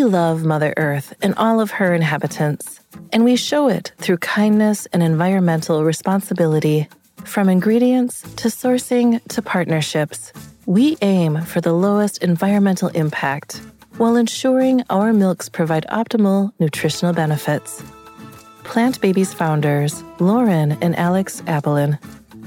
We love Mother Earth and all of her inhabitants, and we show it through kindness and environmental responsibility. From ingredients to sourcing to partnerships, we aim for the lowest environmental impact while ensuring our milks provide optimal nutritional benefits. Plant Baby's founders Lauren and Alex Abelin.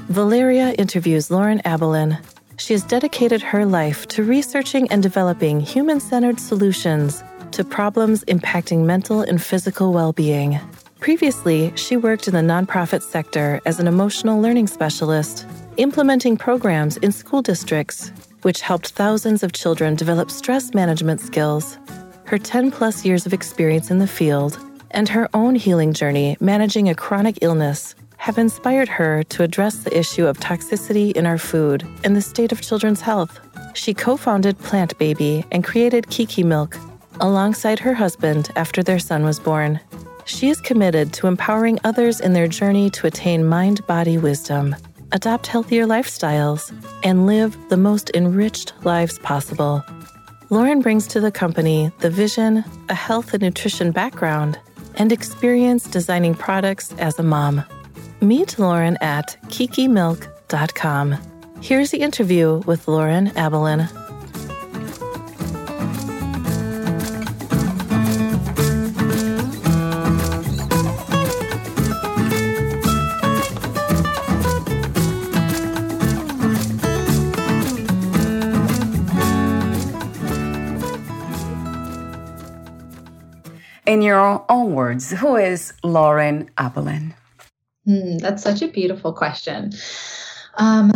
Valeria interviews Lauren Abelin she has dedicated her life to researching and developing human centered solutions to problems impacting mental and physical well being. Previously, she worked in the nonprofit sector as an emotional learning specialist, implementing programs in school districts, which helped thousands of children develop stress management skills. Her 10 plus years of experience in the field and her own healing journey managing a chronic illness have inspired her to address the issue of toxicity in our food and the state of children's health. She co founded Plant Baby and created Kiki Milk alongside her husband after their son was born. She is committed to empowering others in their journey to attain mind body wisdom, adopt healthier lifestyles, and live the most enriched lives possible. Lauren brings to the company the vision, a health and nutrition background, and experience designing products as a mom. Meet Lauren at kikimilk.com. Here's the interview with Lauren Abelin. In your own words, who is Lauren Abelin? Hmm, that's such a beautiful question. Um,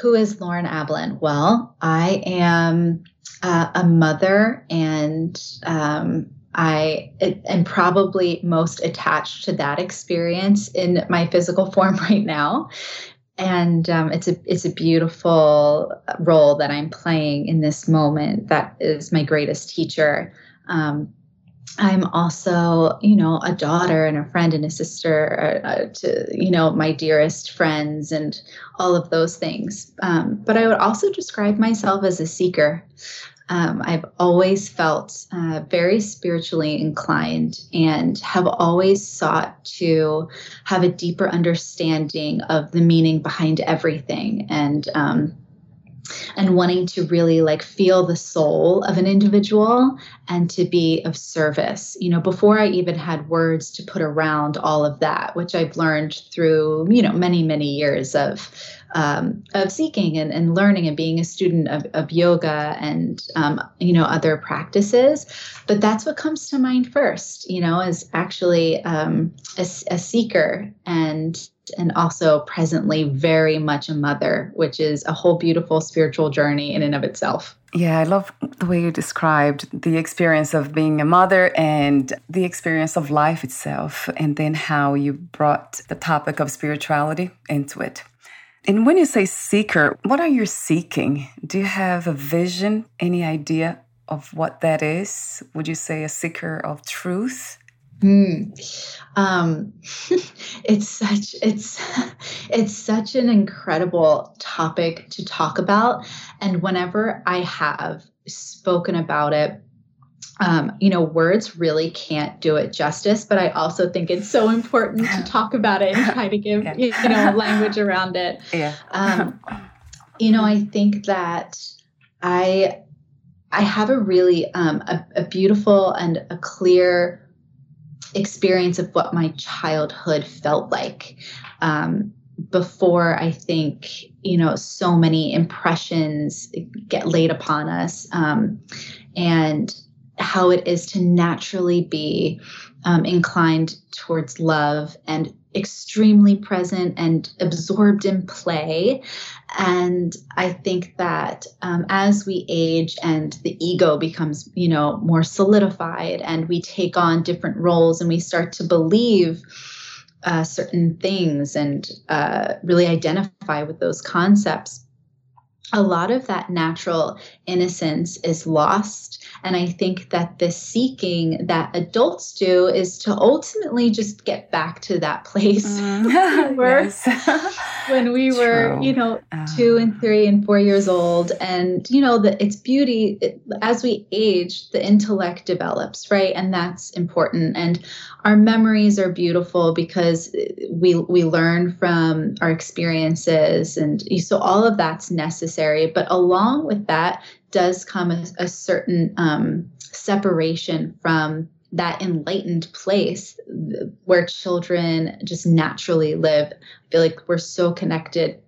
who is Lauren Abelin? Well, I am uh, a mother and um, I am probably most attached to that experience in my physical form right now. And um, it's a it's a beautiful role that I'm playing in this moment. That is my greatest teacher. Um, I'm also, you know, a daughter and a friend and a sister uh, uh, to, you know, my dearest friends and all of those things. Um, but I would also describe myself as a seeker. Um, I've always felt uh, very spiritually inclined and have always sought to have a deeper understanding of the meaning behind everything. And um, and wanting to really like feel the soul of an individual and to be of service. You know before i even had words to put around all of that which i've learned through you know many many years of um, of seeking and, and learning and being a student of, of yoga and um, you know other practices. But that's what comes to mind first you know is actually um, a, a seeker and and also presently very much a mother, which is a whole beautiful spiritual journey in and of itself. Yeah, I love the way you described the experience of being a mother and the experience of life itself, and then how you brought the topic of spirituality into it. And when you say seeker, what are you seeking? Do you have a vision, any idea of what that is? Would you say a seeker of truth? Mm. Um, it's such it's it's such an incredible topic to talk about, and whenever I have spoken about it, um, you know, words really can't do it justice. But I also think it's so important to talk about it and try to give you know language around it. Yeah. Um, you know, I think that I I have a really um, a, a beautiful and a clear experience of what my childhood felt like. Um, before I think, you know, so many impressions get laid upon us. Um, and how it is to naturally be um, inclined towards love and extremely present and absorbed in play. And I think that um, as we age and the ego becomes, you know, more solidified and we take on different roles and we start to believe uh, certain things and uh, really identify with those concepts, a lot of that natural innocence is lost and I think that the seeking that adults do is to ultimately just get back to that place mm. where when we were, you know, uh. two and three and four years old. And, you know, that it's beauty it, as we age, the intellect develops, right? And that's important. And our memories are beautiful because we we learn from our experiences and so all of that's necessary but along with that does come a, a certain um, separation from that enlightened place where children just naturally live. I feel like we're so connected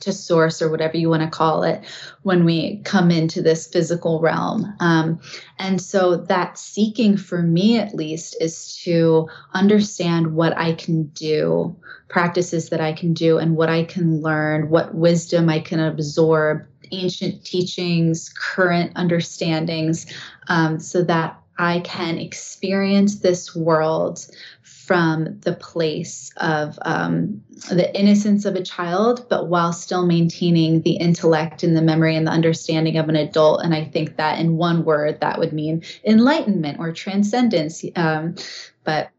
to source or whatever you want to call it when we come into this physical realm. Um, and so that seeking for me at least is to understand what I can do, practices that I can do, and what I can learn, what wisdom I can absorb ancient teachings, current understandings, um, so that I can experience this world from the place of um, the innocence of a child, but while still maintaining the intellect and the memory and the understanding of an adult. And I think that in one word, that would mean enlightenment or transcendence. Um, but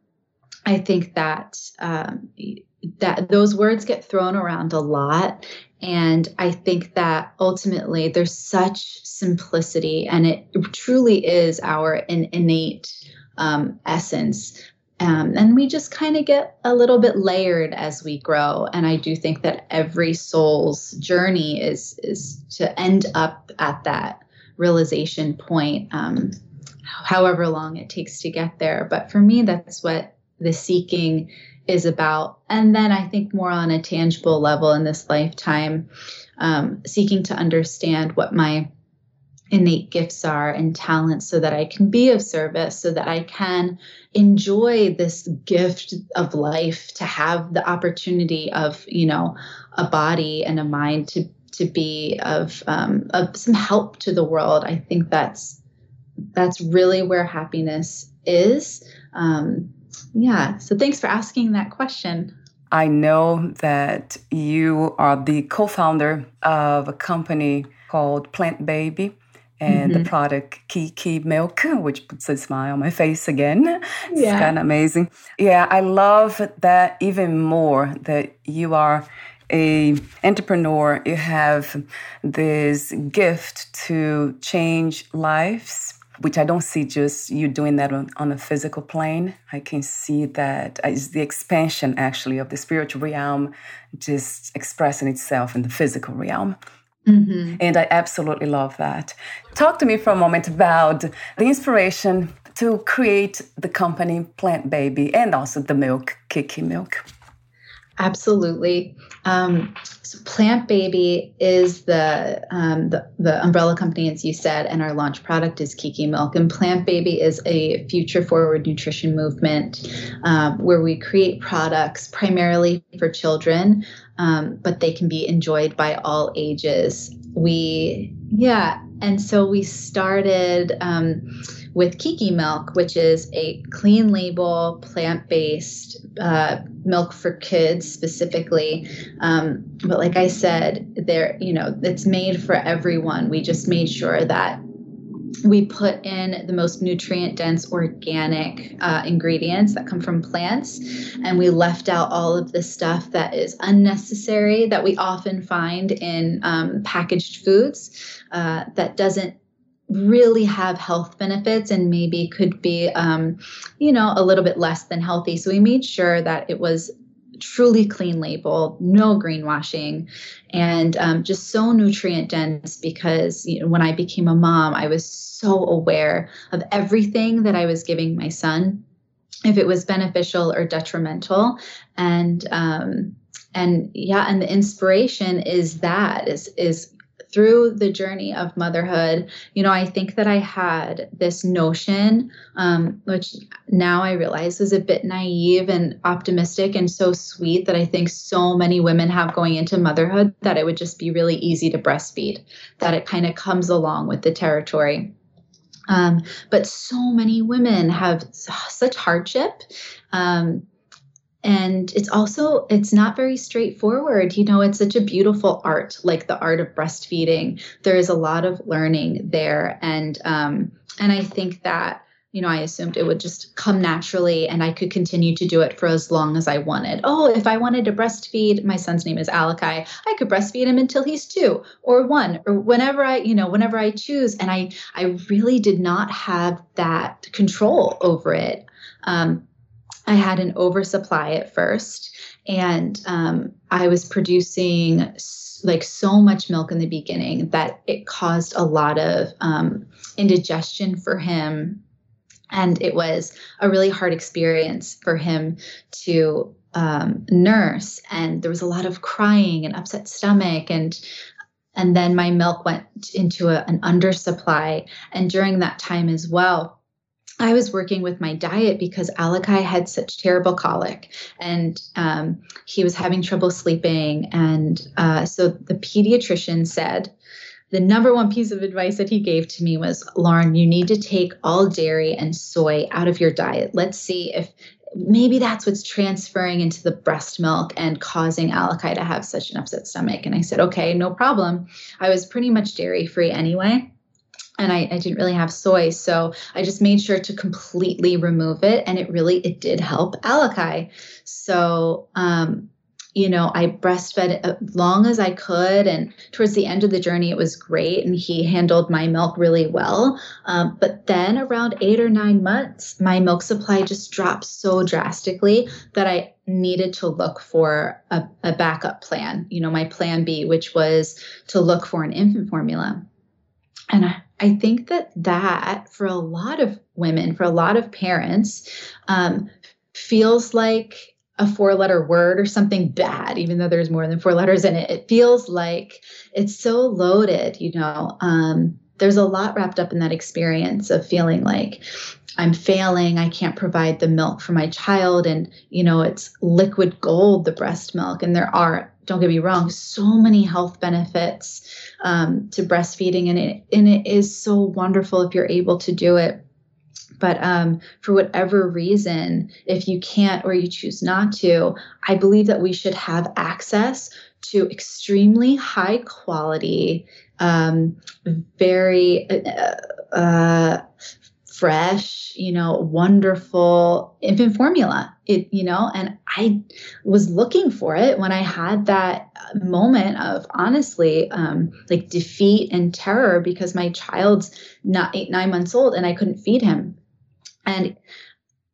I think that um, that those words get thrown around a lot and I think that ultimately there's such simplicity, and it truly is our innate um, essence. Um, and we just kind of get a little bit layered as we grow. And I do think that every soul's journey is is to end up at that realization point, um, however long it takes to get there. But for me, that's what the seeking is about. And then I think more on a tangible level in this lifetime, um, seeking to understand what my innate gifts are and talents so that I can be of service, so that I can enjoy this gift of life, to have the opportunity of, you know, a body and a mind to to be of um, of some help to the world. I think that's that's really where happiness is. Um, yeah. So thanks for asking that question. I know that you are the co founder of a company called Plant Baby and mm-hmm. the product Kiki Milk, which puts a smile on my face again. It's yeah. kind of amazing. Yeah, I love that even more that you are a entrepreneur you have this gift to change lives which I don't see just you doing that on, on a physical plane. I can see that is the expansion actually of the spiritual realm just expressing itself in the physical realm. Mm-hmm. And I absolutely love that. Talk to me for a moment about the inspiration to create the company Plant Baby and also the milk, Kiki Milk. Absolutely. Um, so Plant Baby is the, um, the, the umbrella company, as you said, and our launch product is Kiki Milk. And Plant Baby is a future forward nutrition movement um, where we create products primarily for children, um, but they can be enjoyed by all ages. We, yeah, and so we started um, with Kiki Milk, which is a clean label, plant based uh, milk for kids specifically. Um, but like I said, there, you know, it's made for everyone. We just made sure that we put in the most nutrient dense organic uh, ingredients that come from plants and we left out all of the stuff that is unnecessary that we often find in um, packaged foods uh, that doesn't really have health benefits and maybe could be um, you know a little bit less than healthy. So we made sure that it was truly clean label no greenwashing and um, just so nutrient dense because you know, when i became a mom i was so aware of everything that i was giving my son if it was beneficial or detrimental. And um, and yeah and the inspiration is that is is through the journey of motherhood, you know, I think that I had this notion, um, which now I realize was a bit naive and optimistic and so sweet that I think so many women have going into motherhood that it would just be really easy to breastfeed, that it kind of comes along with the territory. Um, but so many women have such hardship um, and it's also it's not very straightforward. You know it's such a beautiful art like the art of breastfeeding. There is a lot of learning there. And um and i think that you know i assumed it would just come naturally and i could continue to do it for as long as i wanted. Oh if i wanted to breastfeed my son's name is alakai i could breastfeed him until he's two or one or whenever i you know whenever i choose. And i i really did not have that control over it. Um, I had an oversupply at first, and um, I was producing like so much milk in the beginning that it caused a lot of um, indigestion for him. And it was a really hard experience for him to um, nurse. And there was a lot of crying and upset stomach and and then my milk went into a, an undersupply. And during that time as well, I was working with my diet because Alakai had such terrible colic and um, he was having trouble sleeping. And uh, so the pediatrician said, the number one piece of advice that he gave to me was Lauren, you need to take all dairy and soy out of your diet. Let's see if maybe that's what's transferring into the breast milk and causing Alakai to have such an upset stomach. And I said, okay, no problem. I was pretty much dairy free anyway and I, I, didn't really have soy so i just made sure to completely remove it and it really it did help alakai so um, you know i breastfed as long as i could and towards the end of the journey it was great and he handled my milk really well. Um, but then around eight or nine months my milk supply just dropped so drastically that i needed to look for a, a backup plan you know my plan b which was to look for an infant formula. And I, I think that that for a lot of women, for a lot of parents, um, feels like a four letter word or something bad, even though there's more than four letters in it. It feels like it's so loaded, you know. Um, there's a lot wrapped up in that experience of feeling like I'm failing, I can't provide the milk for my child. And, you know, it's liquid gold, the breast milk. And there are don't get me wrong, so many health benefits um, to breastfeeding, and it and it is so wonderful if you're able to do it. But um, for whatever reason, if you can't or you choose not to, I believe that we should have access to extremely high quality, um, very uh, uh, fresh, you know, wonderful infant formula. It, you know, and I was looking for it when I had that moment of honestly, um, like defeat and terror because my child's not eight, nine months old and I couldn't feed him. And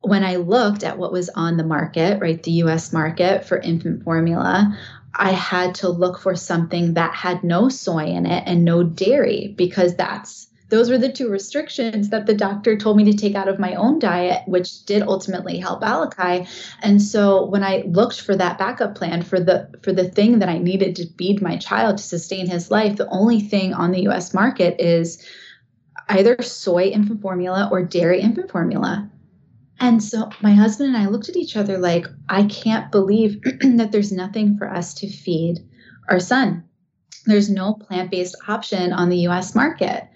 when I looked at what was on the market, right, the US market for infant formula, I had to look for something that had no soy in it and no dairy because that's those were the two restrictions that the doctor told me to take out of my own diet, which did ultimately help Alakai. And so when I looked for that backup plan for the for the thing that I needed to feed my child to sustain his life, the only thing on the US market is either soy infant formula or dairy infant formula. And so my husband and I looked at each other like, I can't believe that there's nothing for us to feed our son. There's no plant based option on the US market.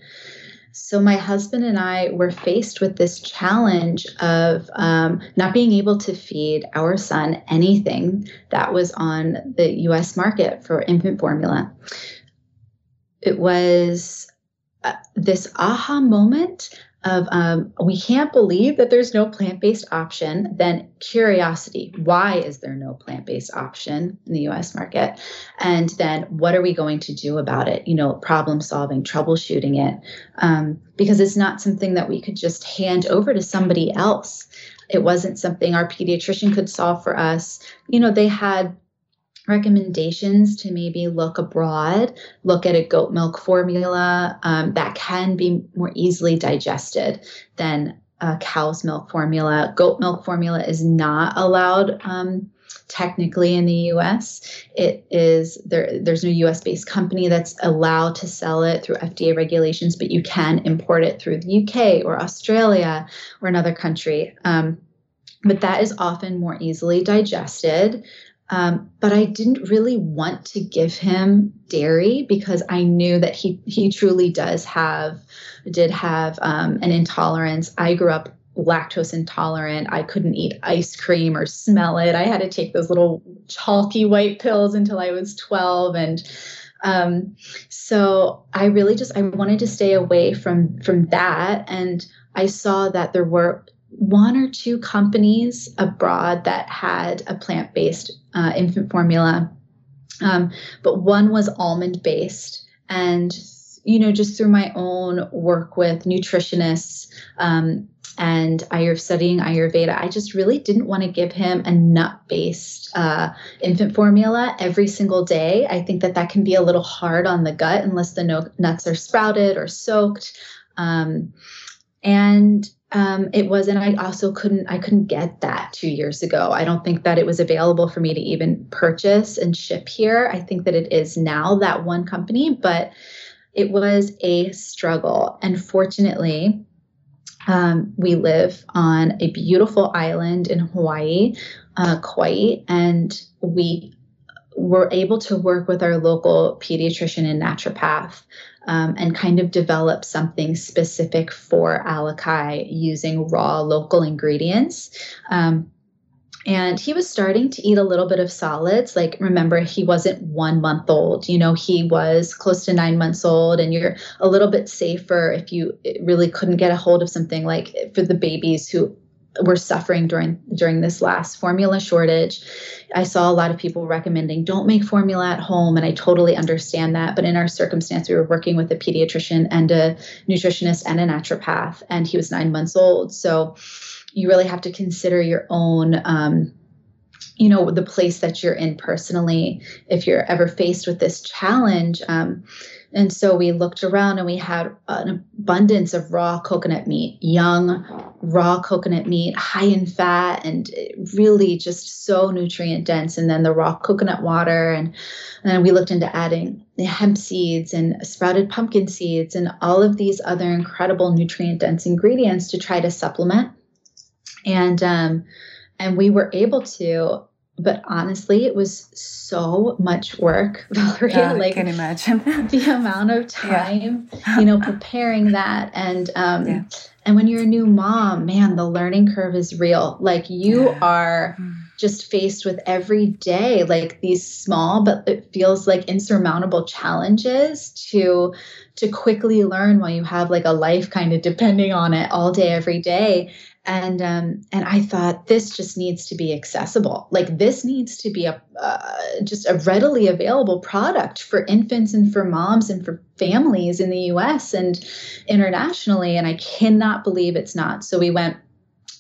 So, my husband and I were faced with this challenge of um, not being able to feed our son anything that was on the US market for infant formula. It was uh, this aha moment of um, we can't believe that there's no plant-based option then curiosity why is there no plant-based option in the us market? And then what are we going to do about it? You know problem solving troubleshooting it um, because it's not something that we could just hand over to somebody else. It wasn't something our pediatrician could solve for us. You know they had recommendations to maybe look abroad, look at a goat milk formula um, that can be more easily digested than uh, cow's milk formula. Goat milk formula is not allowed um, technically in the US. It is there there's no US based company that's allowed to sell it through FDA regulations, but you can import it through the UK or Australia or another country. Um, but that is often more easily digested. Um, but I didn't really want to give him dairy because I knew that he he truly does have did have um, an intolerance. I grew up lactose intolerant. I couldn't eat ice cream or smell it. I had to take those little chalky white pills until I was 12 and um, so I really just I wanted to stay away from from that and I saw that there were one or two companies abroad that had a plant-based uh, infant formula um, but one was almond based and you know just through my own work with nutritionists um, and studying Ayurveda, I just really didn't want to give him a nut based uh, infant formula every single day. I think that that can be a little hard on the gut unless the no- nuts are sprouted or soaked. Um, and um, it was, and I also couldn't, I couldn't get that two years ago. I don't think that it was available for me to even purchase and ship here. I think that it is now that one company, but it was a struggle. And fortunately, um, we live on a beautiful island in Hawaii, uh, Kauai, and we were able to work with our local pediatrician and naturopath um, and kind of develop something specific for Alakai using raw local ingredients. Um, and he was starting to eat a little bit of solids like remember he wasn't one month old you know he was close to nine months old and you're a little bit safer if you really couldn't get a hold of something like for the babies who were suffering during during this last formula shortage. I saw a lot of people recommending don't make formula at home and i totally understand that. But in our circumstance we were working with a pediatrician and a nutritionist and a naturopath and he was nine months old. So you really have to consider your own um, you know the place that you're in personally. If you're ever faced with this challenge um, and so we looked around and we had an abundance of raw coconut meat young raw coconut meat high in fat and really just so nutrient dense. And then the raw coconut water and, and then we looked into adding hemp seeds and sprouted pumpkin seeds and all of these other incredible nutrient dense ingredients to try to supplement. And um, and we were able to but honestly it was so much work Valeria yeah, like i can imagine the amount of time yeah. you know preparing that and um yeah. and when you're a new mom man the learning curve is real like you are mm. just faced with every day like these small but it feels like insurmountable challenges to to quickly learn while you have like a life kind of depending on it all day every day and um, and I thought this just needs to be accessible. Like this needs to be a uh, just a readily available product for infants and for moms and for families in the U.S. and internationally. And I cannot believe it's not. So we went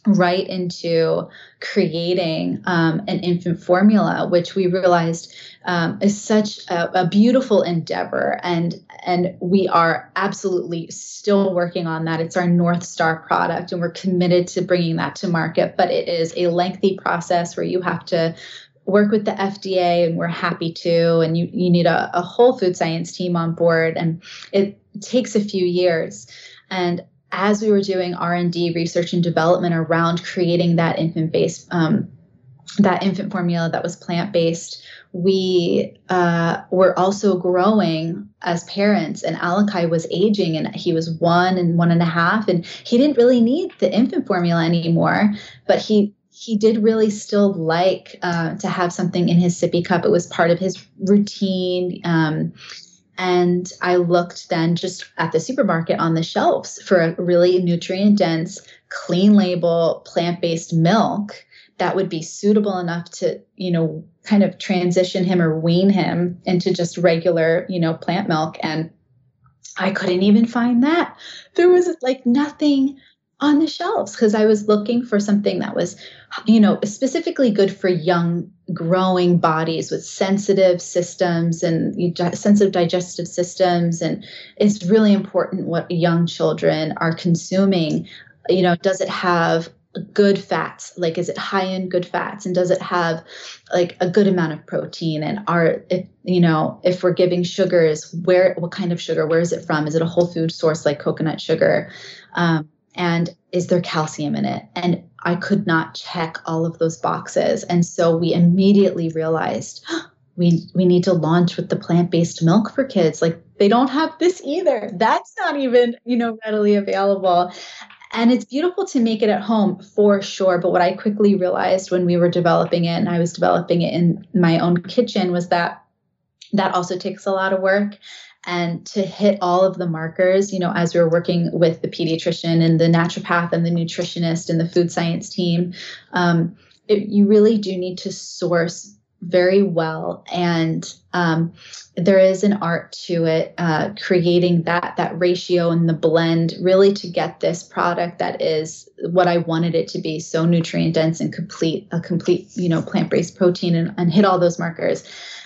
right into creating um, an infant formula, which we realized um, is such a, a, beautiful endeavor, and and we are absolutely still working on that. It's our north star product, and we're committed to bringing that to market. But it is a lengthy process where you have to work with the FDA, and we're happy to. And you you need a, a whole food science team on board, and it takes a few years. And as we were doing r&d research and development around creating that infant based um, that infant formula that was plant based we uh, were also growing as parents and alakai was aging and he was one and one and a half and he didn't really need the infant formula anymore but he he did really still like uh, to have something in his sippy cup. It was part of his routine um, and I looked then just at the supermarket on the shelves for a really nutrient dense, clean label, plant based milk that would be suitable enough to, you know, kind of transition him or wean him into just regular, you know, plant milk. And I couldn't even find that. There was like nothing on the shelves because I was looking for something that was, you know, specifically good for young growing bodies with sensitive systems and sensitive digestive systems. And it's really important what young children are consuming. You know, does it have good fats? Like is it high in good fats? And does it have like a good amount of protein? And are if you know if we're giving sugars where what kind of sugar where is it from? Is it a whole food source like coconut sugar? Um, and is there calcium in it? And i could not check all of those boxes. And so we immediately realized we we need to launch with the plant-based milk for kids. Like they don't have this either. That's not even you know readily available. And it's beautiful to make it at home for sure. But what I quickly realized when we were developing it and I was developing it in my own kitchen was that that also takes a lot of work. And to hit all of the markers, you know, as we were working with the pediatrician and the naturopath and the nutritionist and the food science team, um, it, you really do need to source very well. And um, there is an art to it uh, creating that that ratio and the blend really to get this product that is what i wanted it to be so nutrient dense and complete a complete you know plant-based protein and, and hit all those markers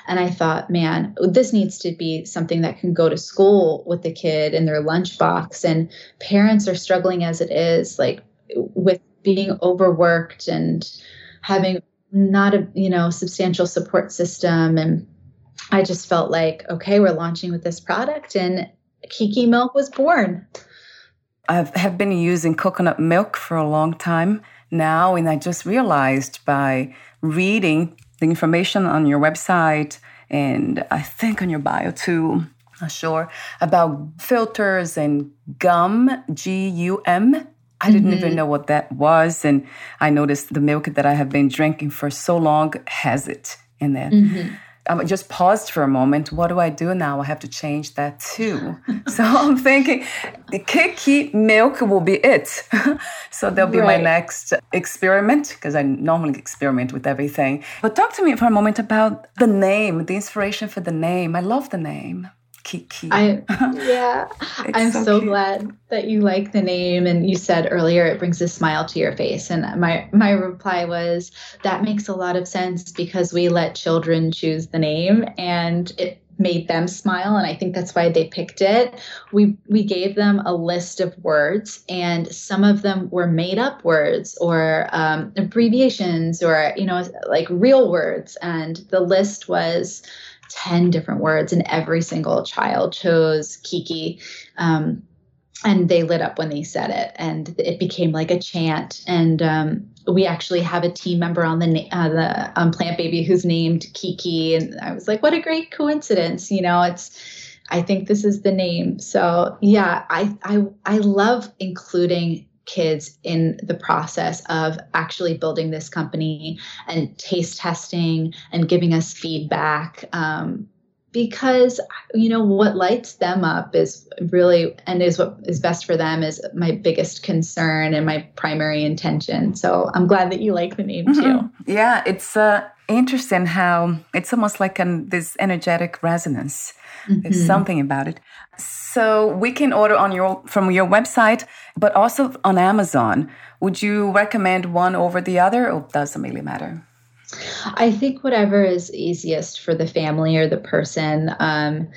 and i thought man this needs to be something that can go to school with the kid in their lunchbox. And parents are struggling as it is like with being overworked and having not a you know substantial support system. And i just felt like okay we're launching with this product and kiki milk was born. I have been using coconut milk for a long time now. And i just realized by reading the information on your website and i think on your bio too not sure about filters and gum g-u-m I didn't mm-hmm. even know what that was. And I noticed the milk that I have been drinking for so long has it in there. Mm-hmm. I just paused for a moment. What do I do now? I have to change that too. so I'm thinking the Kiki milk will be it. so that'll be right. my next experiment because I normally experiment with everything. But talk to me for a moment about the name, the inspiration for the name. I love the name. Kiki. I yeah. I'm so, so glad that you like the name and you said earlier it brings a smile to your face. And my my reply was that makes a lot of sense because we let children choose the name and it made them smile. And i think that's why they picked it. We we gave them a list of words and some of them were made up words or um, abbreviations or you know like real words. And the list was 10 different words, and every single child chose Kiki. Um, and they lit up when they said it, and it became like a chant. And um, we actually have a team member on the uh, the um, plant baby who's named Kiki, and I was like, what a great coincidence! You know, it's. I think this is the name. So yeah, I I I love including kids in the process of actually building this company and taste testing and giving us feedback um, because you know what lights them up is really and is what is best for them is my biggest concern and my primary intention so i'm glad that you like the name mm-hmm. too yeah it's uh, interesting how it's almost like an, this energetic resonance mm-hmm. there's something about it so we can order on your from your website, but also on Amazon. Would you recommend one over the other, or doesn't really matter? I think whatever is easiest for the family or the person. Um,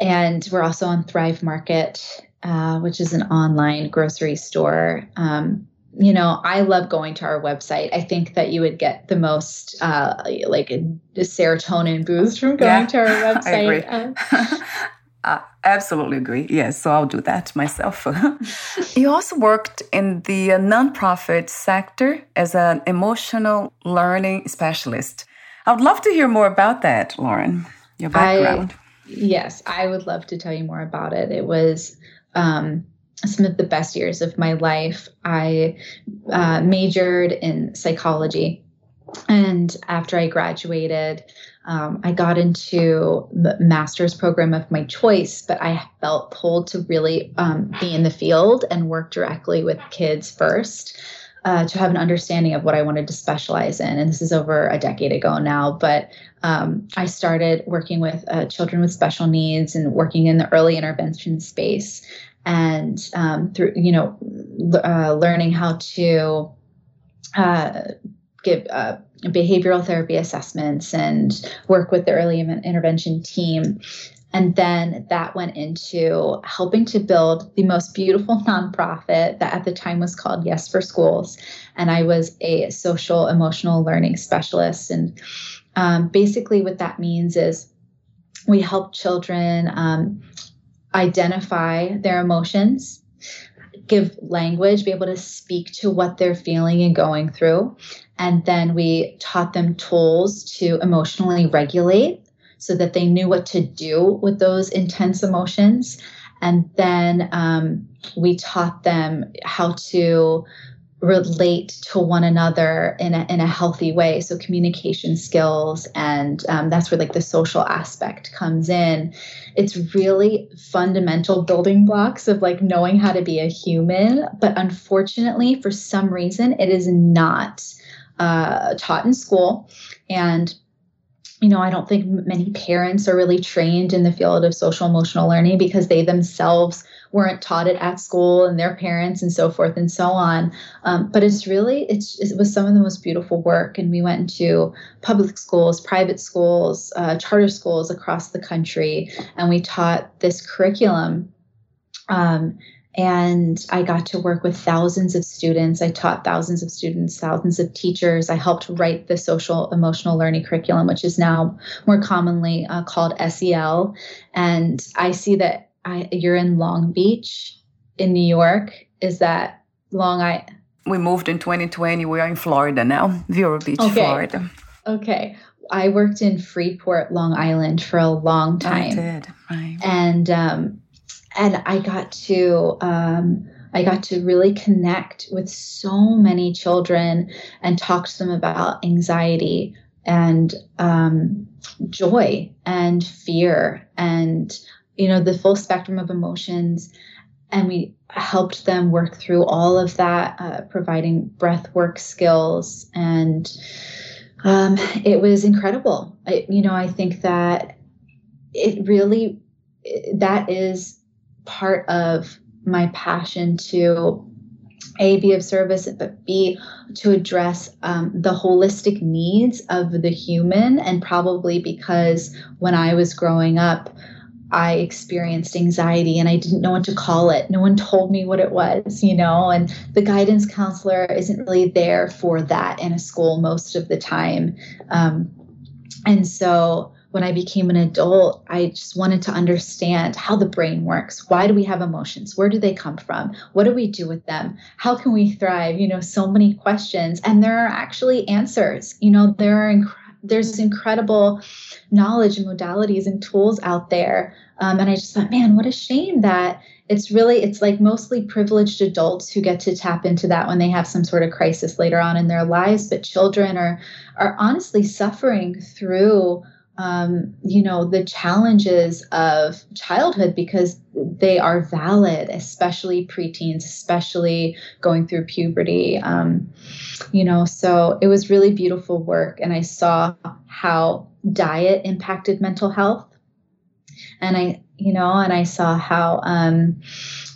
and we're also on Thrive Market, uh, which is an online grocery store. Um, you know, I love going to our website. I think that you would get the most uh, like a, a serotonin boost from going yeah, to our website. I Uh, absolutely agree. Yes, so I'll do that myself. you also worked in the uh, nonprofit sector as an emotional learning specialist. I would love to hear more about that, Lauren, your background. I, yes, I would love to tell you more about it. It was um, some of the best years of my life. I uh, majored in psychology. And after I graduated, um, I got into the master's program of my choice, but I felt pulled to really um, be in the field and work directly with kids first. Uh, to have an understanding of what I wanted to specialize in. And this is over a decade ago now. But um, I started working with uh, children with special needs and working in the early intervention space. And um, through, you know, uh, learning how to uh, give uh, behavioral therapy assessments and work with the early intervention team. And then that went into helping to build the most beautiful nonprofit that at the time was called Yes for Schools. And I was a social emotional learning specialist. And um, basically, what that means is we help children um, identify their emotions, give language, be able to speak to what they're feeling and going through. And then we taught them tools to emotionally regulate so that they knew what to do with those intense emotions. And then um, we taught them how to relate to one another in a, in a healthy way. So communication skills and um, that's where like the social aspect comes in. It's really fundamental building blocks of like knowing how to be a human but unfortunately for some reason it is not uh, taught in school. And you know, I don't think many parents are really trained in the field of social emotional learning because they themselves weren't taught it at school and their parents and so forth and so on. Um, but it's really, it's, it was some of the most beautiful work. And we went into public schools, private schools, uh, charter schools across the country, and we taught this curriculum. Um, and I got to work with thousands of students. I taught thousands of students, thousands of teachers. I helped write the social emotional learning curriculum, which is now more commonly uh, called SEL. And I see that I, you're in Long Beach in New York. Is that Long Island? We moved in 2020. We are in Florida now, Vero Beach, okay. Florida. Okay. I worked in Freeport, Long Island for a long time. I did, right. And um, and I got to um, I got to really connect with so many children and talk to them about anxiety and um, joy and fear and you know the full spectrum of emotions and we helped them work through all of that uh, providing breath work skills and um, it was incredible. I, you know i think that it really that is part of my passion to a be of service but b to address um, the holistic needs of the human and probably because when i was growing up i experienced anxiety and i didn't know what to call it no one told me what it was you know and the guidance counselor isn't really there for that in a school most of the time um, and so when I became an adult, I just wanted to understand how the brain works. Why do we have emotions? Where do they come from? What do we do with them? How can we thrive? You know, so many questions. And there are actually answers. You know, there are inc- there's incredible knowledge and modalities and tools out there. Um, and I just thought, man, what a shame that it's really it's like mostly privileged adults who get to tap into that when they have some sort of crisis later on in their lives but children are are honestly suffering through um, you know, the challenges of childhood because they are valid, especially preteens, especially going through puberty. Um, you know, so it was really beautiful work. And I saw how diet impacted mental health. And I, you know, and I saw how um,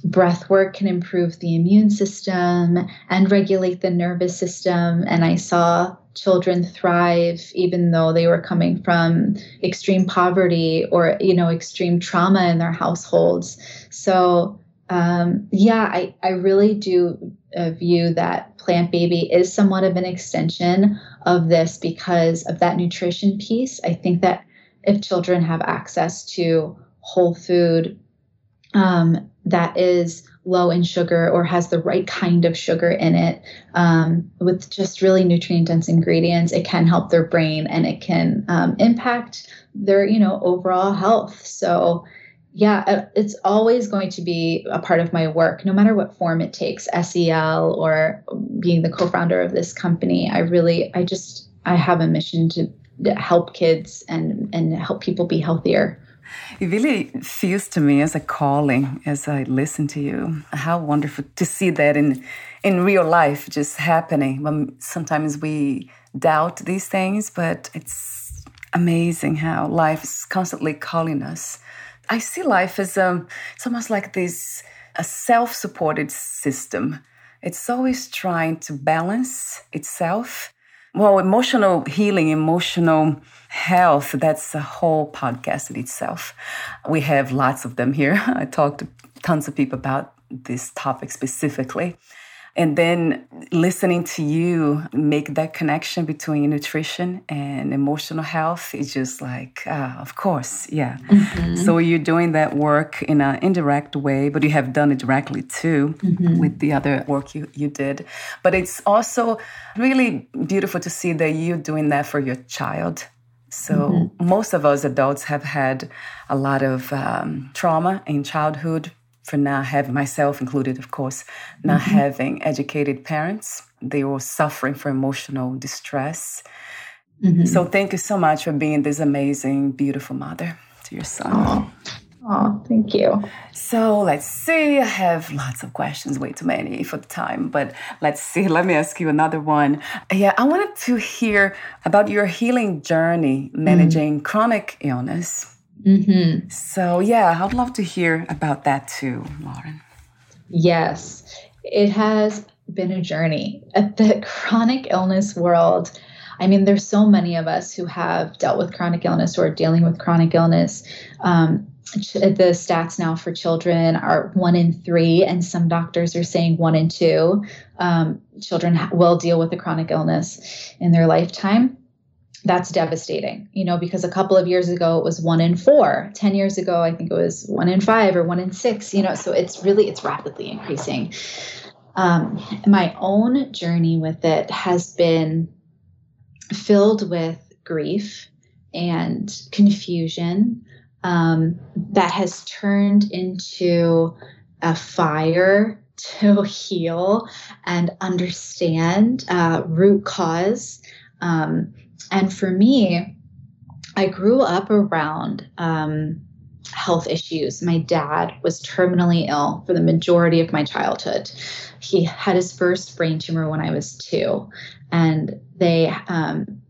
breath work can improve the immune system and regulate the nervous system. And I saw children thrive even though they were coming from extreme poverty or you know extreme trauma in their households so um, yeah I, I really do uh, view that plant baby is somewhat of an extension of this because of that nutrition piece. I think that if children have access to whole food um, that is low in sugar or has the right kind of sugar in it um, with just really nutrient dense ingredients it can help their brain and it can um, impact their you know overall health. So yeah uh, it's always going to be a part of my work no matter what form it takes sel or being the co-founder of this company i really i just i have a mission to help kids and and help people be healthier it really feels to me as a calling as I listen to you. How wonderful to see that in in real life just happening. When sometimes we doubt these things, but it's amazing how life is constantly calling us. I see life as um, it's almost like this a self-supported system. It's always trying to balance itself well, emotional healing, emotional health, that's a whole podcast in itself. We have lots of them here. I talked to tons of people about this topic specifically. And then listening to you make that connection between nutrition and emotional health is just like, uh, of course, yeah. Mm-hmm. So you're doing that work in an indirect way, but you have done it directly too mm-hmm. with the other work you, you did. But it's also really beautiful to see that you're doing that for your child. So mm-hmm. most of us adults have had a lot of um, trauma in childhood for not having myself included, of course, not mm-hmm. having educated parents. They were suffering from emotional distress. Mm-hmm. So thank you so much for being this amazing, beautiful mother to your son. Oh, oh thank you. So let's see. I have lots of questions, way too many for the time, but let's see. Let me ask you another one. Yeah, I wanted to hear about your healing journey managing mm. chronic illness. Mm-hmm. So, yeah, I'd love to hear about that too, Lauren. Yes, it has been a journey. The chronic illness world, I mean, there's so many of us who have dealt with chronic illness or are dealing with chronic illness. Um, the stats now for children are one in three, and some doctors are saying one in two um, children will deal with a chronic illness in their lifetime that's devastating, you know, because a couple of years ago it was one in four. Ten years ago, I think it was one in five or one in six, you know, so it's really, it's rapidly increasing. Um, my own journey with it has been filled with grief and confusion um, that has turned into a fire to heal and understand uh, root cause. Um, and for me, I grew up around um, health issues. My dad was terminally ill for the majority of my childhood. He had his first brain tumor when I was two, and they um,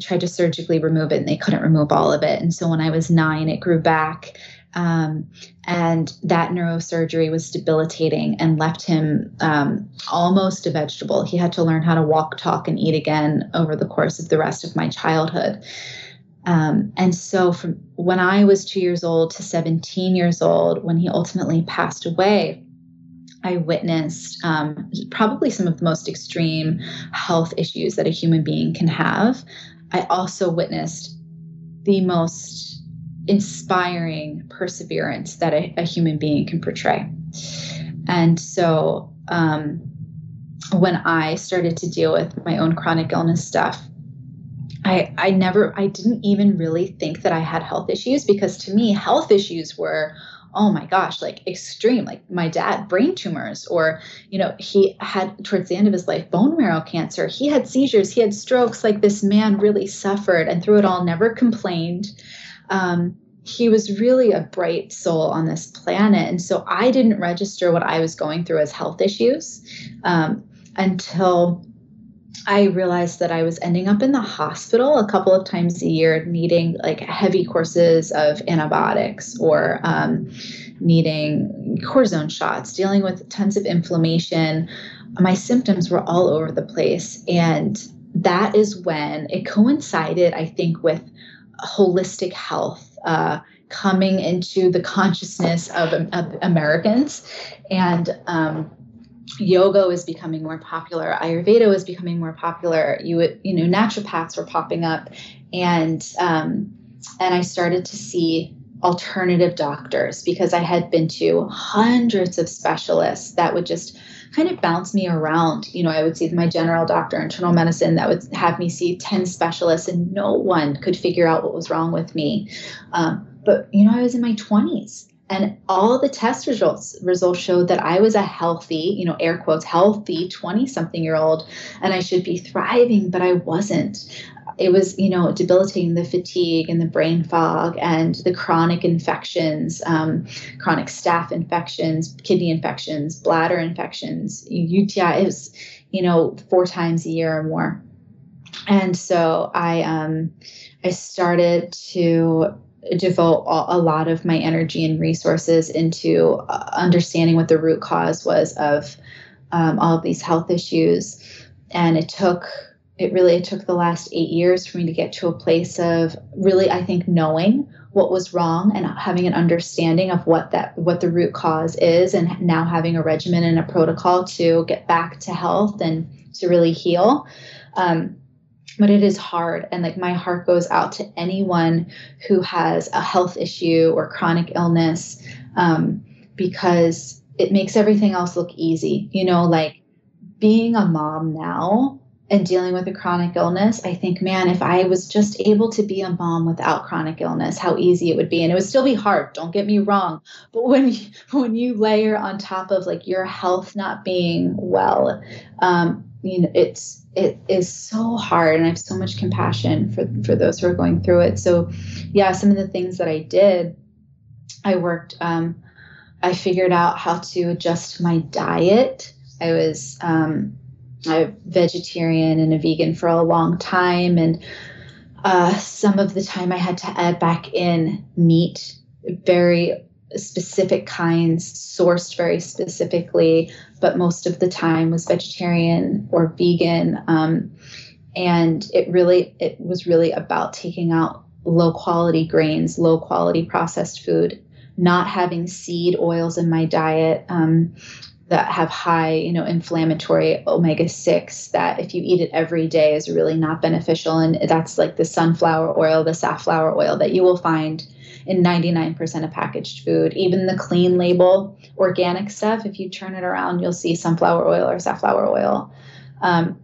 tried to surgically remove it, and they couldn't remove all of it. And so when I was nine, it grew back. Um, and that neurosurgery was debilitating and left him um, almost a vegetable. He had to learn how to walk, talk, and eat again over the course of the rest of my childhood. Um, and so, from when I was two years old to 17 years old, when he ultimately passed away, I witnessed um, probably some of the most extreme health issues that a human being can have. I also witnessed the most inspiring perseverance that a, a human being can portray. And so um, when I started to deal with my own chronic illness stuff, I, I never, I didn't even really think that I had health issues because to me, health issues were, oh my gosh, like extreme. Like my dad, brain tumors, or, you know, he had towards the end of his life bone marrow cancer. He had seizures, he had strokes. Like this man really suffered and through it all never complained um, he was really a bright soul on this planet. And so I didn't register what I was going through as health issues um, until I realized that I was ending up in the hospital a couple of times a year, needing like heavy courses of antibiotics or um, needing cortisone shots, dealing with tons of inflammation. My symptoms were all over the place. And that is when it coincided, I think, with holistic health uh, coming into the consciousness of, of Americans. And um, yoga is becoming more popular. Ayurveda is becoming more popular. You would, you know, naturopaths were popping up, and um, and I started to see alternative doctors because I had been to hundreds of specialists that would just kind of bounce me around. You know, I would see my general doctor, internal medicine, that would have me see 10 specialists, and no one could figure out what was wrong with me. Um, but, you know, I was in my 20s. And all the test results results showed that I was a healthy, you know, air quotes, healthy 20 something year old, and I should be thriving, but I wasn't it was you know debilitating the fatigue and the brain fog and the chronic infections um, chronic staph infections kidney infections bladder infections uti it was you know four times a year or more. And so i um i started to devote a lot of my energy and resources into uh, understanding what the root cause was of um, all of these health issues. And it took it really took the last eight years for me to get to a place of really, I think, knowing what was wrong and having an understanding of what that what the root cause is and now having a regimen and a protocol to get back to health and to really heal. Um, but it is hard and like my heart goes out to anyone who has a health issue or chronic illness um, because it makes everything else look easy you know like being a mom now and dealing with a chronic illness, I think, man, if I was just able to be a mom without chronic illness, how easy it would be. And it would still be hard, don't get me wrong. But when you, when you layer on top of like your health not being well, um, you know, it's it is so hard and I have so much compassion for for those who are going through it. So yeah, some of the things that I did, I worked um, I figured out how to adjust my diet. I was um, a vegetarian and a vegan for a long time, and uh, some of the time I had to add back in meat, very specific kinds, sourced very specifically, but most of the time was vegetarian or vegan. Um, and it really, it was really about taking out low quality grains, low quality processed food, not having seed oils in my diet. Um, that have high, you know, inflammatory omega 6 that if you eat it every day is really not beneficial. And that's like the sunflower oil, the safflower oil that you will find in 99% of packaged food. Even the clean label organic stuff, if you turn it around, you'll see sunflower oil or safflower oil. Um,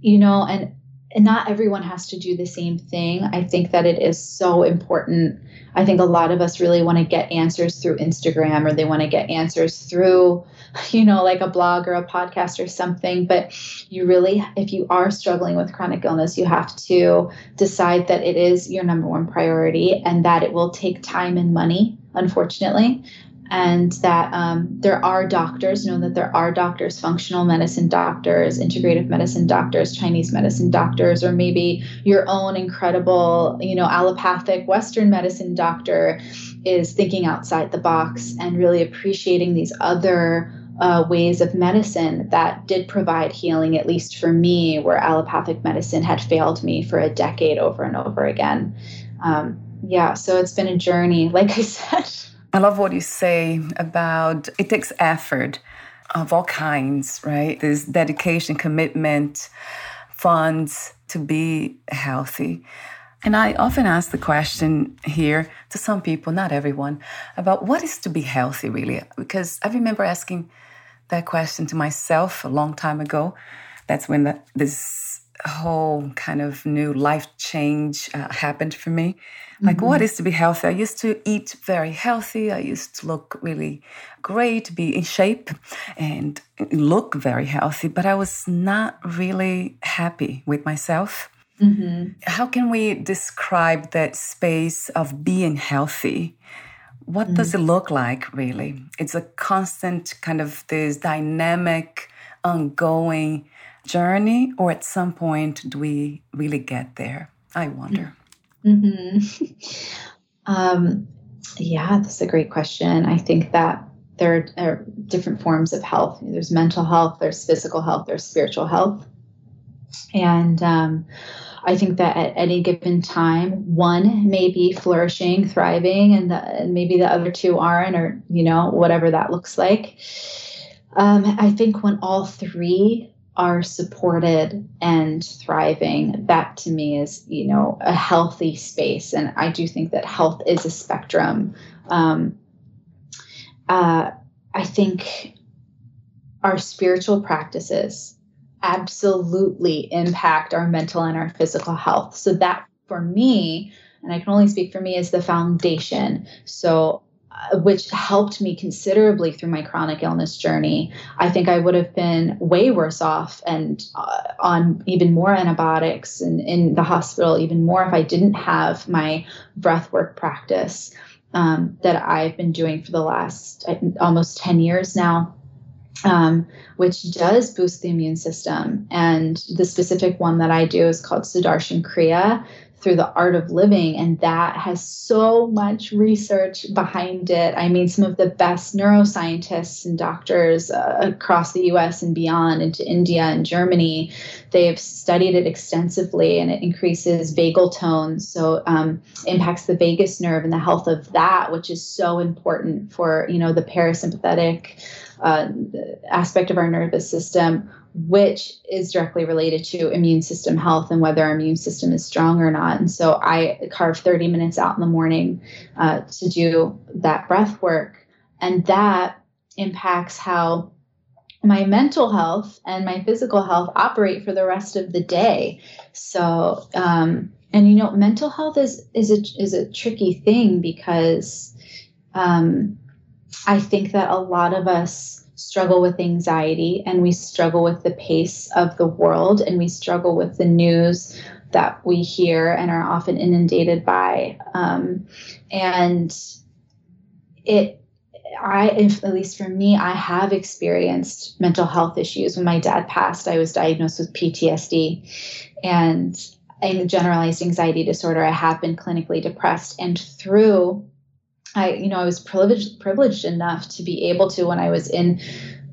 you know, and, and not everyone has to do the same thing. I think that it is so important I think a lot of us really want to get answers through Instagram or they want to get answers through, you know, like a blog or a podcast or something. But you really, if you are struggling with chronic illness, you have to decide that it is your number one priority and that it will take time and money, unfortunately and that um, there are doctors, know that there are doctors, functional medicine doctors, integrative medicine doctors, Chinese medicine doctors, or maybe your own incredible, you know, allopathic Western medicine doctor is thinking outside the box and really appreciating these other uh, ways of medicine that did provide healing, at least for me, where allopathic medicine had failed me for a decade over and over again. Um, yeah, so it's been a journey, like I said. I love what you say about it takes effort of all kinds, right? There's dedication, commitment, funds to be healthy. And I often ask the question here to some people, not everyone, about what is to be healthy really? Because I remember asking that question to myself a long time ago. That's when the, this whole kind of new life change uh, happened for me. Like, mm-hmm. what is to be healthy? I used to eat very healthy. I used to look really great, be in shape, and look very healthy, but I was not really happy with myself. Mm-hmm. How can we describe that space of being healthy? What mm-hmm. does it look like, really? It's a constant kind of this dynamic, ongoing journey, or at some point do we really get there? I wonder. Mm-hmm. um, yeah, that's a great question. I think that there are different forms of health. There's mental health, there's physical health, there's spiritual health. And um, I think that at any given time, one may be flourishing, thriving, and, the, and maybe the other two aren't, or, you know, whatever that looks like. Um, I think when all three are supported and thriving that to me is you know a healthy space. And i do think that health is a spectrum. Um, uh, i think our spiritual practices absolutely impact our mental and our physical health. So that for me and i can only speak for me is the foundation. So which helped me considerably through my chronic illness journey. I think I would have been way worse off and uh, on even more antibiotics and in the hospital, even more if I didn't have my breath work practice um, that I've been doing for the last uh, almost 10 years now. Um, which does boost the immune system. And the specific one that I do is called Sudarshan Kriya through the art of living. And that has so much research behind it. I mean, some of the best neuroscientists and doctors uh, across the US and beyond, into India and Germany, they've studied it extensively and it increases vagal tone. So, um, impacts the vagus nerve and the health of that, which is so important for, you know, the parasympathetic uh, aspect of our nervous system which is directly related to immune system health and whether our immune system is strong or not. And so I carve 30 minutes out in the morning uh, to do that breath work. And that impacts how my mental health and my physical health operate for the rest of the day. So, um, and you know, mental health is is a is a tricky thing because um, I think that a lot of us struggle with anxiety and we struggle with the pace of the world and we struggle with the news that we hear and are often inundated by. Um, and it, I, if, at least for me, I have experienced mental health issues. When my dad passed, I was diagnosed with PTSD and a generalized anxiety disorder. I have been clinically depressed. And through I, you know, I was privileged privileged enough to be able to when I was in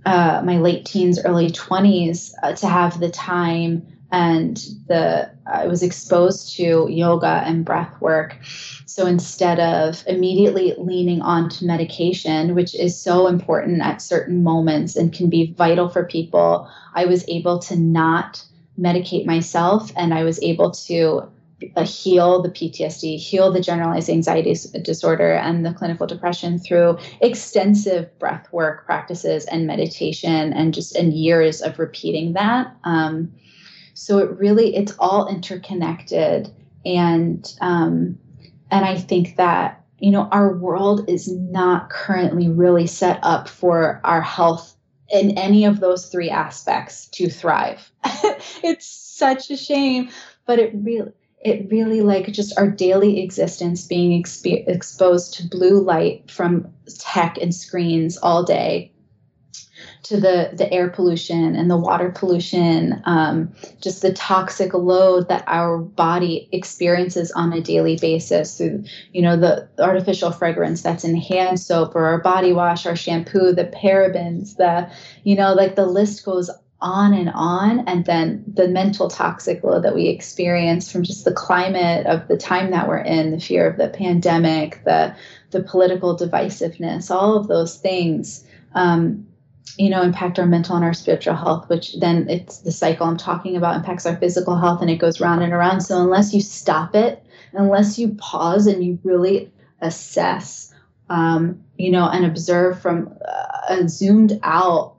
uh, my late teens, early twenties, uh, to have the time and the I was exposed to yoga and breath work. So instead of immediately leaning onto medication, which is so important at certain moments and can be vital for people, I was able to not medicate myself and I was able to uh, heal the PTSD, heal the generalized anxiety disorder and the clinical depression through extensive breath work practices and meditation and just and years of repeating that. Um, so it really it's all interconnected and um, and I think that you know our world is not currently really set up for our health in any of those three aspects to thrive. it's such a shame, but it really it really like just our daily existence being exp- exposed to blue light from tech and screens all day to the the air pollution and the water pollution um, just the toxic load that our body experiences on a daily basis through you know the artificial fragrance that's in hand soap or our body wash our shampoo the parabens the you know like the list goes on and on. And then the mental toxic load that we experience from just the climate of the time that we're in, the fear of the pandemic, the the political divisiveness, all of those things, um, you know, impact our mental and our spiritual health, which then it's the cycle I'm talking about impacts our physical health and it goes round and around. So unless you stop it, unless you pause and you really assess, um, you know, and observe from uh, a zoomed out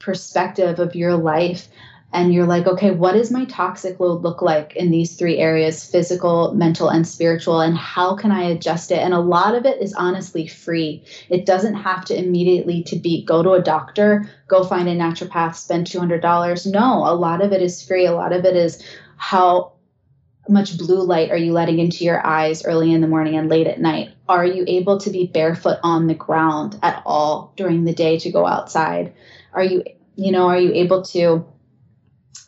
perspective of your life and you're like, okay, what does my toxic load look like in these three areas physical, mental, and spiritual? And how can I adjust it? And a lot of it is honestly free. It doesn't have to immediately to be go to a doctor, go find a naturopath, spend $200. No, a lot of it is free. A lot of it is how much blue light are you letting into your eyes early in the morning and late at night? Are you able to be barefoot on the ground at all during the day to go outside? Are you, you know, are you able to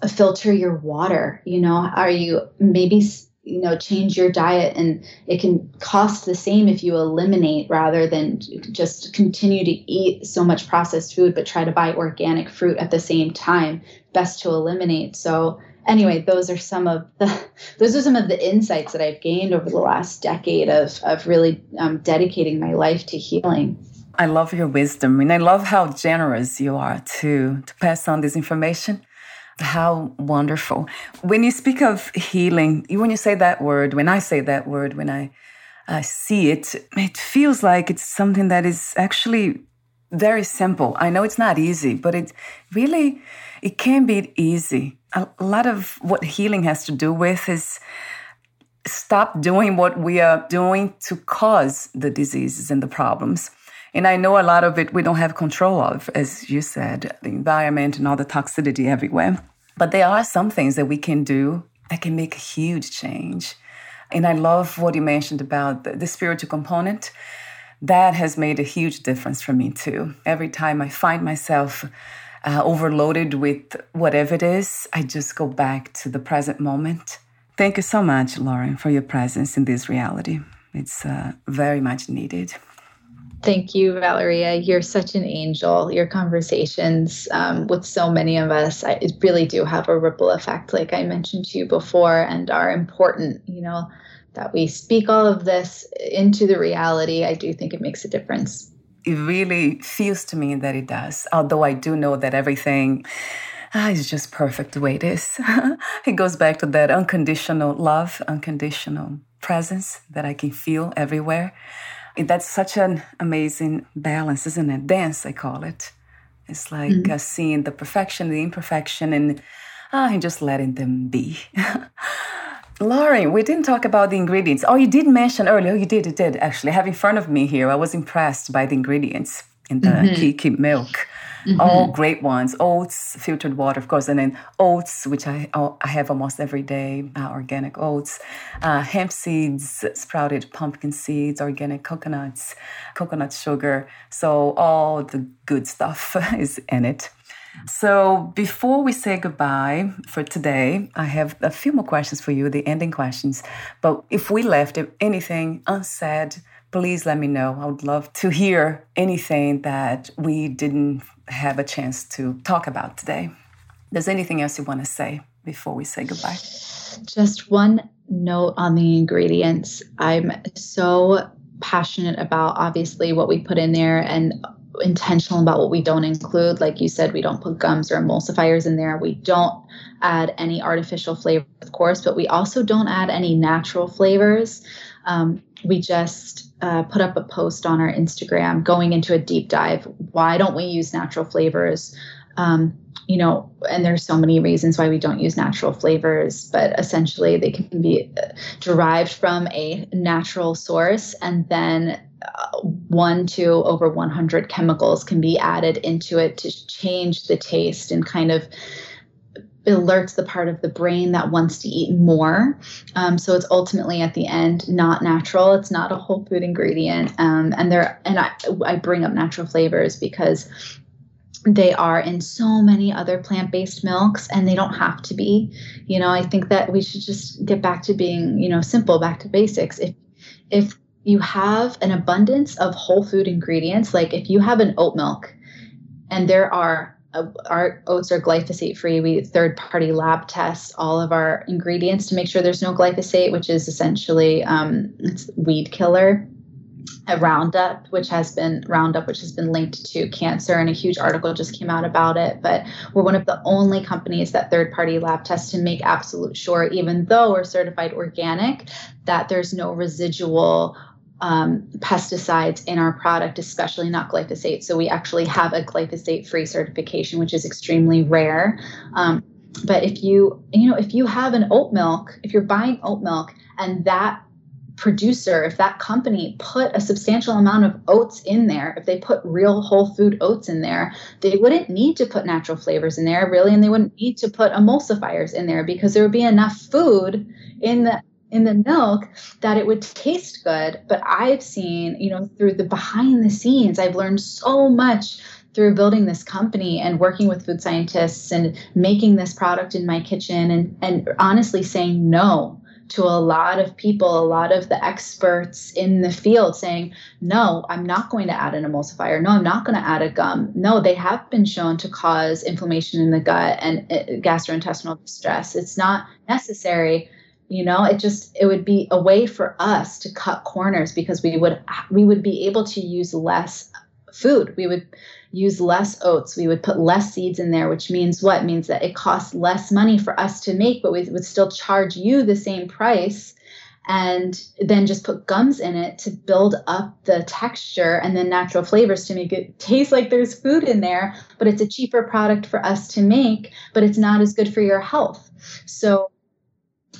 filter your water? You know, are you maybe, you know, change your diet and it can cost the same if you eliminate rather than just continue to eat so much processed food, but try to buy organic fruit at the same time. Best to eliminate. So, anyway, those are some of the those are some of the insights that I've gained over the last decade of of really um, dedicating my life to healing. I love your wisdom and I love how generous you are to, to pass on this information. How wonderful. When you speak of healing, when you say that word, when I say that word, when I, see it, it feels like it's something that is actually very simple. I know it's not easy, but it really, it can be easy. A lot of what healing has to do with is stop doing what we are doing to cause the diseases and the problems and I know a lot of it we don't have control of, as you said, the environment and all the toxicity everywhere. But there are some things that we can do that can make a huge change. And I love what you mentioned about the, the spiritual component. That has made a huge difference for me too. Every time I find myself uh, overloaded with whatever it is, I just go back to the present moment Thank you so much, Lauren, for your presence in this reality. It's uh, very much needed. Thank you, Valeria. You're such an angel. Your conversations um, with so many of us I, really do have a ripple effect, like I mentioned to you before, and are important. You know, that we speak all of this into the reality. I do think it makes a difference. It really feels to me that it does, although I do know that everything ah, is just perfect the way it is. it goes back to that unconditional love, unconditional presence that I can feel everywhere. That's such an amazing balance, isn't it? Dance, I call it. It's like mm-hmm. uh, seeing the perfection, the imperfection, and ah, and just letting them be. Lauren, we didn't talk about the ingredients. Oh, you did mention earlier. Oh, you did, you did actually. I have in front of me here. I was impressed by the ingredients in the mm-hmm. Kiki milk. Mm-hmm. All great ones. Oats, filtered water, of course, and then oats, which I I have almost every day. Uh, organic oats, uh, hemp seeds, sprouted pumpkin seeds, organic coconuts, coconut sugar. So all the good stuff is in it. So before we say goodbye for today, I have a few more questions for you, the ending questions. But if we left anything unsaid, please let me know. I would love to hear anything that we didn't have a chance to talk about today. There's anything else you want to say before we say goodbye? Just one note on the ingredients. I'm so passionate about obviously what we put in there and intentional about what we don't include. Like you said, we don't put gums or emulsifiers in there. We don't add any artificial flavor, of course, but we also don't add any natural flavors. Um, we just uh, put up a post on our Instagram going into a deep dive. Why don't we use natural flavors? Um, you know, and there's so many reasons why we don't use natural flavors, but essentially they can be uh, derived from a natural source and then uh, one to over 100 chemicals can be added into it to change the taste and kind of alerts the part of the brain that wants to eat more. Um, so it's ultimately at the end not natural. It's not a whole food ingredient. Um, and there, and I, I bring up natural flavors because they are in so many other plant-based milks and they don't have to be you know i think that we should just get back to being you know simple back to basics if if you have an abundance of whole food ingredients like if you have an oat milk and there are our oats are glyphosate free. We third party lab test all of our ingredients to make sure there's no glyphosate, which is essentially um, it's weed killer. A Roundup, which has been Roundup, which has been linked to cancer, and a huge article just came out about it. But we're one of the only companies that third party lab tests to make absolute sure, even though we're certified organic, that there's no residual um, pesticides in our product, especially not glyphosate. So we actually have a glyphosate free certification, which is extremely rare. Um, but if you, you know, if you have an oat milk, if you're buying oat milk and that producer, if that company put a substantial amount of oats in there, if they put real whole food oats in there, they wouldn't need to put natural flavors in there really, and they wouldn't need to put emulsifiers in there because there would be enough food in the in the milk that it would taste good. But I've seen, you know, through the behind the scenes, I've learned so much through building this company and working with food scientists and making this product in my kitchen and and honestly saying no to a lot of people, a lot of the experts in the field saying, no, I'm not going to add an emulsifier. No, I'm not going to add a gum. No, they have been shown to cause inflammation in the gut and uh, gastrointestinal distress. It's not necessary you know it just it would be a way for us to cut corners because we would we would be able to use less food. We would use less oats. We would put less seeds in there which means what? It means that it costs less money for us to make but we would still charge you the same price and then just put gums in it to build up the texture and then natural flavors to make it taste like there's food in there but it's a cheaper product for us to make but it's not as good for your health. So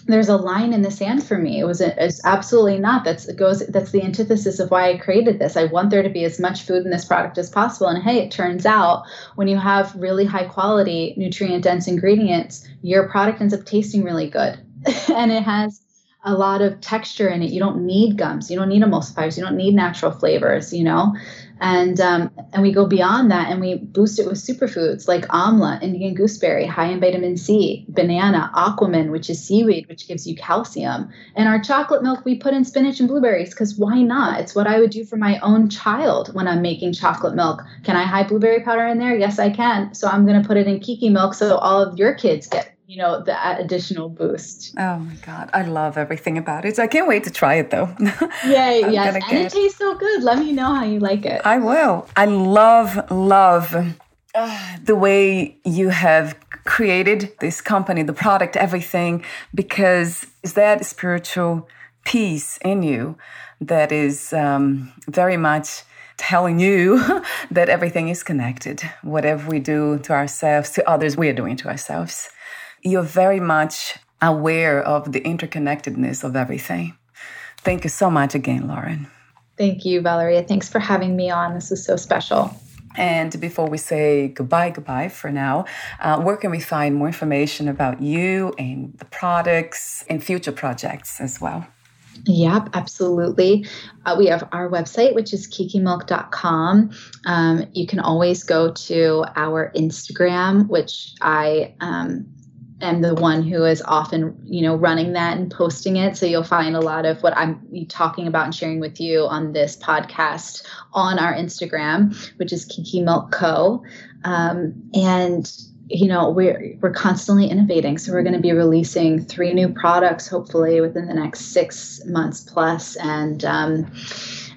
there's a line in the sand for me. It was a, it's absolutely not. That's it goes. That's the antithesis of why I created this. I want there to be as much food in this product as possible. And hey, it turns out when you have really high quality, nutrient dense ingredients, your product ends up tasting really good, and it has a lot of texture in it. You don't need gums. You don't need emulsifiers. You don't need natural flavors, you know? And um, and we go beyond that and we boost it with superfoods like amla, Indian gooseberry, high in vitamin C, banana, aquamin, which is seaweed, which gives you calcium. And our chocolate milk, we put in spinach and blueberries because why not? It's what I would do for my own child when I'm making chocolate milk. Can I hide blueberry powder in there? Yes, I can. So I'm going to put it in Kiki milk so all of your kids get you know the additional boost. Oh my god. I love everything about it. I can't wait to try it though. Yeah yes and it tastes so good. Let me know how you like it. I will. I love love uh, the way you have created this company the product everything because is that spiritual peace in you that is um, very much telling you that everything is connected. Whatever we do to ourselves, to others, we are doing to ourselves you're very much aware of the interconnectedness of everything. Thank you so much again, Lauren. Thank you, Valeria. Thanks for having me on. This is so special. And before we say goodbye, goodbye for now, uh, where can we find more information about you and the products and future projects as well? Yep, absolutely. Uh, we have our website, which is kikimilk.com. Um, you can always go to our Instagram, which I um, am the one who is often, you know, running that and posting it. So you'll find a lot of what I'm talking about and sharing with you on this podcast on our Instagram, which is Kiki Milk Co. Um, and you know we're we're constantly innovating so we're going to be releasing three new products hopefully within the next six months plus and um,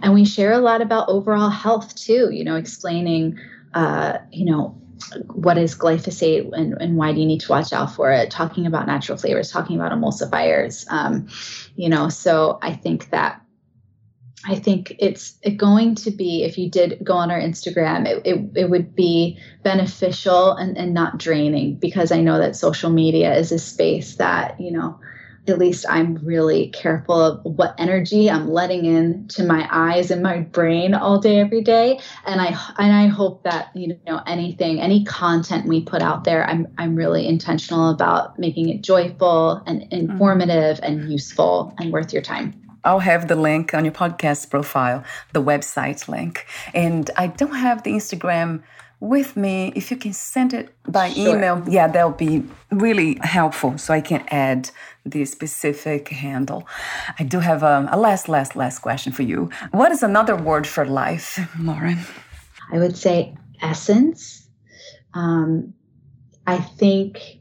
and we share a lot about overall health too you know explaining uh, you know what is glyphosate and, and why do you need to watch out for it? Talking about natural flavors talking about emulsifiers um, you know so i think that i think it's going to be if you did go on our instagram it, it, it would be beneficial and, and not draining because i know that social media is a space that you know at least I'm really careful of what energy I'm letting in to my eyes and my brain all day every day and I and I hope that you know anything any content we put out there I'm I'm really intentional about making it joyful and informative mm-hmm. and useful and worth your time. I'll have the link on your podcast profile, the website link. And I don't have the Instagram with me. If you can send it by sure. email, yeah, that'll be really helpful so I can add the specific handle. I do have a, um, a last, last, last question for you. What is another word for life, Lauren? I would say essence. Um, I think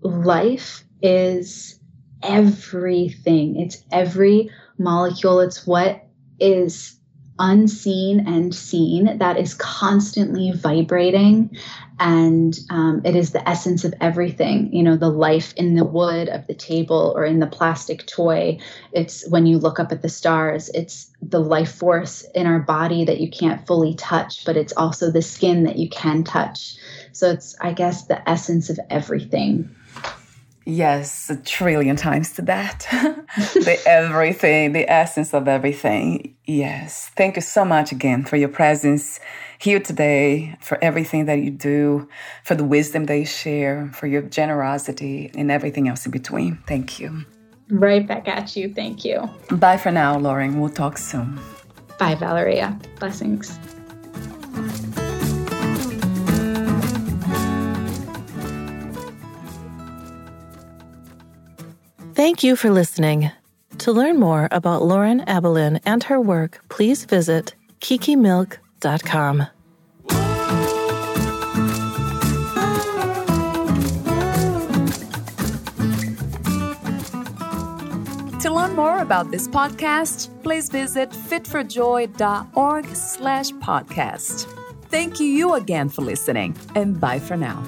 life is everything, it's every molecule, it's what is unseen and seen that is constantly vibrating. And um, it is the essence of everything you know the life in the wood of the table or in the plastic toy. It's when you look up at the stars it's the life force in our body that you can't fully touch but it's also the skin that you can touch. So it's i guess the essence of everything Yes, a trillion times to that. the everything, the essence of everything. Yes. Thank you so much again for your presence here today, for everything that you do, for the wisdom that you share, for your generosity, and everything else in between. Thank you. Right back at you. Thank you. Bye for now, Lauren. We'll talk soon. Bye, Valeria. Blessings. Thank you for listening. To learn more about Lauren Abelin and her work, please visit kikimilk.com. To learn more about this podcast, please visit fitforjoy.org slash podcast. Thank you again for listening, and bye for now.